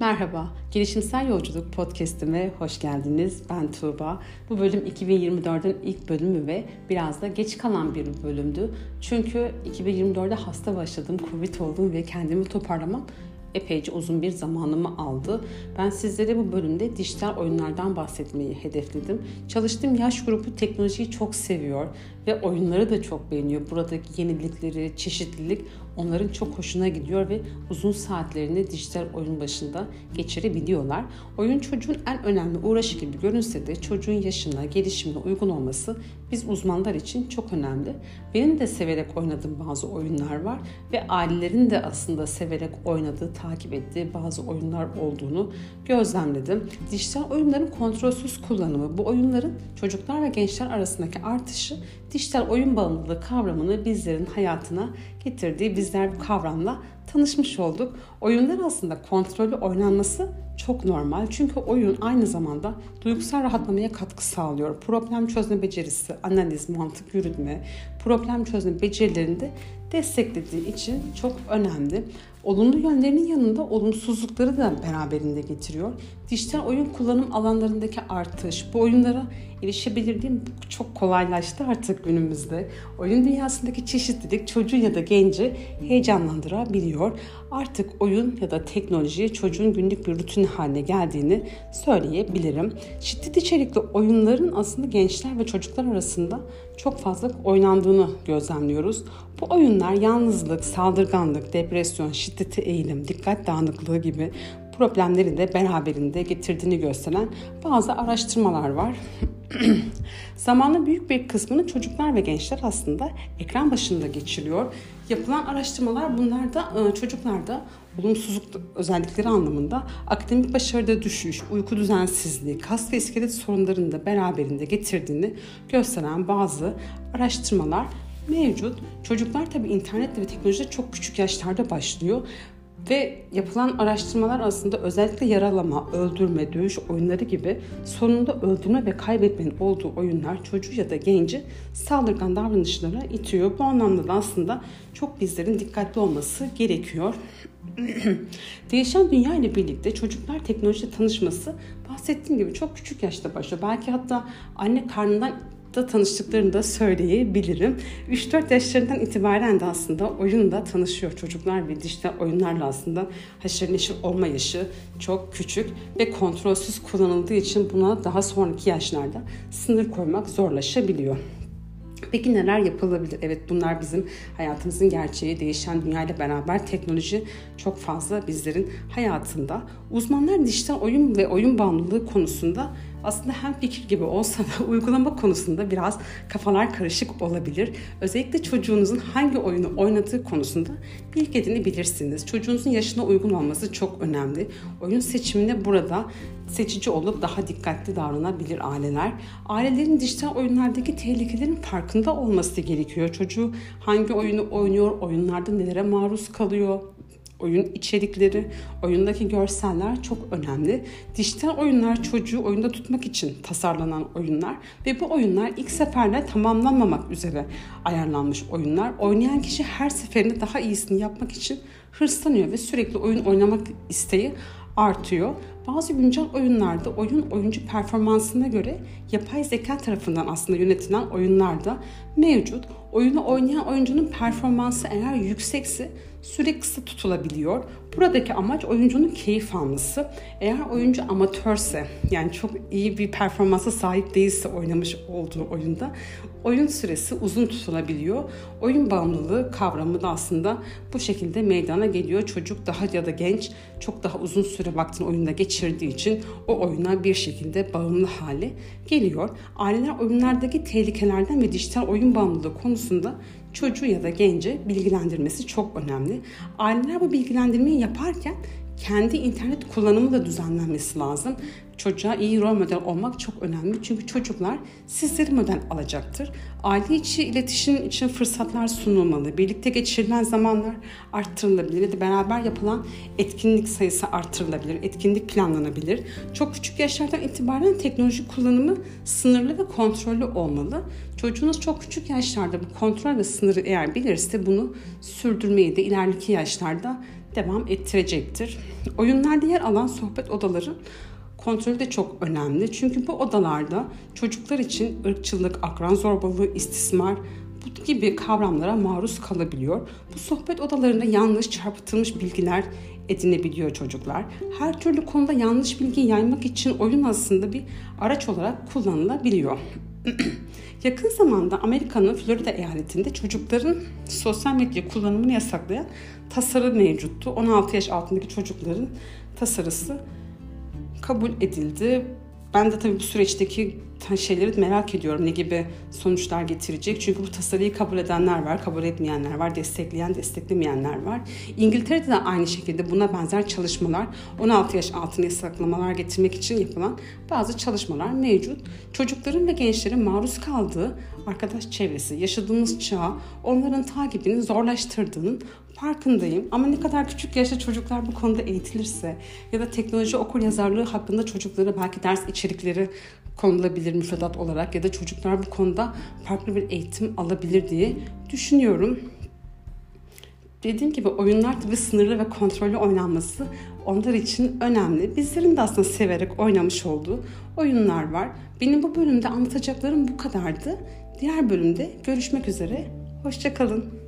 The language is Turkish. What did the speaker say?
Merhaba, Gelişimsel Yolculuk podcast'ime hoş geldiniz. Ben Tuğba. Bu bölüm 2024'ün ilk bölümü ve biraz da geç kalan bir bölümdü. Çünkü 2024'de hasta başladım, Covid oldum ve kendimi toparlamam epeyce uzun bir zamanımı aldı. Ben sizlere bu bölümde dijital oyunlardan bahsetmeyi hedefledim. Çalıştığım yaş grubu teknolojiyi çok seviyor ve oyunları da çok beğeniyor. Buradaki yenilikleri, çeşitlilik onların çok hoşuna gidiyor ve uzun saatlerini dijital oyun başında geçirebiliyorlar. Oyun çocuğun en önemli uğraşı gibi görünse de çocuğun yaşına, gelişimine uygun olması biz uzmanlar için çok önemli. Benim de severek oynadığım bazı oyunlar var ve ailelerin de aslında severek oynadığı, takip ettiği bazı oyunlar olduğunu gözlemledim. Dijital oyunların kontrolsüz kullanımı, bu oyunların çocuklar ve gençler arasındaki artışı dijital oyun bağımlılığı kavramını bizlerin hayatına getirdiği bizler bu kavramla tanışmış olduk. Oyunlar aslında kontrollü oynanması çok normal. Çünkü oyun aynı zamanda duygusal rahatlamaya katkı sağlıyor. Problem çözme becerisi, analiz, mantık yürütme, problem çözme becerilerinde desteklediği için çok önemli. Olumlu yönlerinin yanında olumsuzlukları da beraberinde getiriyor. Dijital oyun kullanım alanlarındaki artış, bu oyunlara erişebilirliğim çok kolaylaştı artık günümüzde. Oyun dünyasındaki çeşitlilik çocuğu ya da genci heyecanlandırabiliyor. Artık oyun ya da teknoloji çocuğun günlük bir rutin haline geldiğini söyleyebilirim. Şiddet içerikli oyunların aslında gençler ve çocuklar arasında çok fazla oynandığını gözlemliyoruz. Bu oyunlar yalnızlık, saldırganlık, depresyon, şiddete eğilim, dikkat dağınıklığı gibi problemleri de beraberinde getirdiğini gösteren bazı araştırmalar var. Zamanın büyük bir kısmını çocuklar ve gençler aslında ekran başında geçiriyor. Yapılan araştırmalar bunlarda e, çocuklarda olumsuzluk özellikleri anlamında akademik başarıda düşüş, uyku düzensizliği, kas ve iskelet sorunlarını da beraberinde getirdiğini gösteren bazı araştırmalar mevcut. Çocuklar tabii internetle ve teknolojide çok küçük yaşlarda başlıyor. Ve yapılan araştırmalar aslında özellikle yaralama, öldürme, dövüş oyunları gibi sonunda öldürme ve kaybetmenin olduğu oyunlar çocuğu ya da genci saldırgan davranışlara itiyor. Bu anlamda da aslında çok bizlerin dikkatli olması gerekiyor. Değişen dünya ile birlikte çocuklar teknolojiyle tanışması bahsettiğim gibi çok küçük yaşta başlıyor. Belki hatta anne karnından da tanıştıklarını da söyleyebilirim. 3-4 yaşlarından itibaren de aslında oyunla tanışıyor çocuklar ve dijital oyunlarla aslında haşır neşir olma yaşı çok küçük ve kontrolsüz kullanıldığı için buna daha sonraki yaşlarda sınır koymak zorlaşabiliyor. Peki neler yapılabilir? Evet bunlar bizim hayatımızın gerçeği, değişen dünyayla beraber teknoloji çok fazla bizlerin hayatında. Uzmanlar dijital oyun ve oyun bağımlılığı konusunda aslında hem fikir gibi olsa da uygulama konusunda biraz kafalar karışık olabilir. Özellikle çocuğunuzun hangi oyunu oynadığı konusunda bilgi edinebilirsiniz. Çocuğunuzun yaşına uygun olması çok önemli. Oyun seçimine burada seçici olup daha dikkatli davranabilir aileler. Ailelerin dijital oyunlardaki tehlikelerin farkında olması gerekiyor. Çocuğu hangi oyunu oynuyor, oyunlarda nelere maruz kalıyor, oyun içerikleri, oyundaki görseller çok önemli. Dijital oyunlar çocuğu oyunda tutmak için tasarlanan oyunlar ve bu oyunlar ilk seferle tamamlanmamak üzere ayarlanmış oyunlar. Oynayan kişi her seferinde daha iyisini yapmak için hırslanıyor ve sürekli oyun oynamak isteği artıyor. Bazı güncel oyunlarda oyun oyuncu performansına göre yapay zeka tarafından aslında yönetilen oyunlarda mevcut. Oyunu oynayan oyuncunun performansı eğer yüksekse süre kısa tutulabiliyor. Buradaki amaç oyuncunun keyif alması. Eğer oyuncu amatörse yani çok iyi bir performansa sahip değilse oynamış olduğu oyunda oyun süresi uzun tutulabiliyor. Oyun bağımlılığı kavramı da aslında bu şekilde meydana geliyor. Çocuk daha ya da genç çok daha uzun süre vaktini oyunda geçirdiği için o oyuna bir şekilde bağımlı hale geliyor. Aileler oyunlardaki tehlikelerden ve dijital oyun bağımlılığı konusunda çocuğu ya da genci bilgilendirmesi çok önemli. Aileler bu bilgilendirmeyi yaparken kendi internet kullanımı da düzenlenmesi lazım. Çocuğa iyi rol model olmak çok önemli. Çünkü çocuklar sizleri model alacaktır. Aile içi iletişim için fırsatlar sunulmalı. Birlikte geçirilen zamanlar arttırılabilir ya da beraber yapılan etkinlik sayısı arttırılabilir. Etkinlik planlanabilir. Çok küçük yaşlardan itibaren teknoloji kullanımı sınırlı ve kontrollü olmalı. Çocuğunuz çok küçük yaşlarda bu kontrol ve sınırı eğer bilirse bunu sürdürmeyi de ileriki yaşlarda devam ettirecektir. Oyunlarda yer alan sohbet odaları kontrolü de çok önemli. Çünkü bu odalarda çocuklar için ırkçılık, akran zorbalığı, istismar bu gibi kavramlara maruz kalabiliyor. Bu sohbet odalarında yanlış çarpıtılmış bilgiler edinebiliyor çocuklar. Her türlü konuda yanlış bilgi yaymak için oyun aslında bir araç olarak kullanılabiliyor. Yakın zamanda Amerika'nın Florida eyaletinde çocukların sosyal medya kullanımını yasaklayan tasarı mevcuttu. 16 yaş altındaki çocukların tasarısı kabul edildi. Ben de tabii bu süreçteki şeyleri merak ediyorum. Ne gibi sonuçlar getirecek? Çünkü bu tasarıyı kabul edenler var, kabul etmeyenler var, destekleyen, desteklemeyenler var. İngiltere'de de aynı şekilde buna benzer çalışmalar, 16 yaş altına yasaklamalar getirmek için yapılan bazı çalışmalar mevcut. Çocukların ve gençlerin maruz kaldığı arkadaş çevresi, yaşadığımız çağ onların takibini zorlaştırdığının farkındayım. Ama ne kadar küçük yaşta çocuklar bu konuda eğitilirse ya da teknoloji okur yazarlığı hakkında çocuklara belki ders içerikleri konulabilir müfredat olarak ya da çocuklar bu konuda farklı bir eğitim alabilir diye düşünüyorum. Dediğim gibi oyunlar tabii sınırlı ve kontrollü oynanması onlar için önemli. Bizlerin de aslında severek oynamış olduğu oyunlar var. Benim bu bölümde anlatacaklarım bu kadardı. Diğer bölümde görüşmek üzere. Hoşçakalın.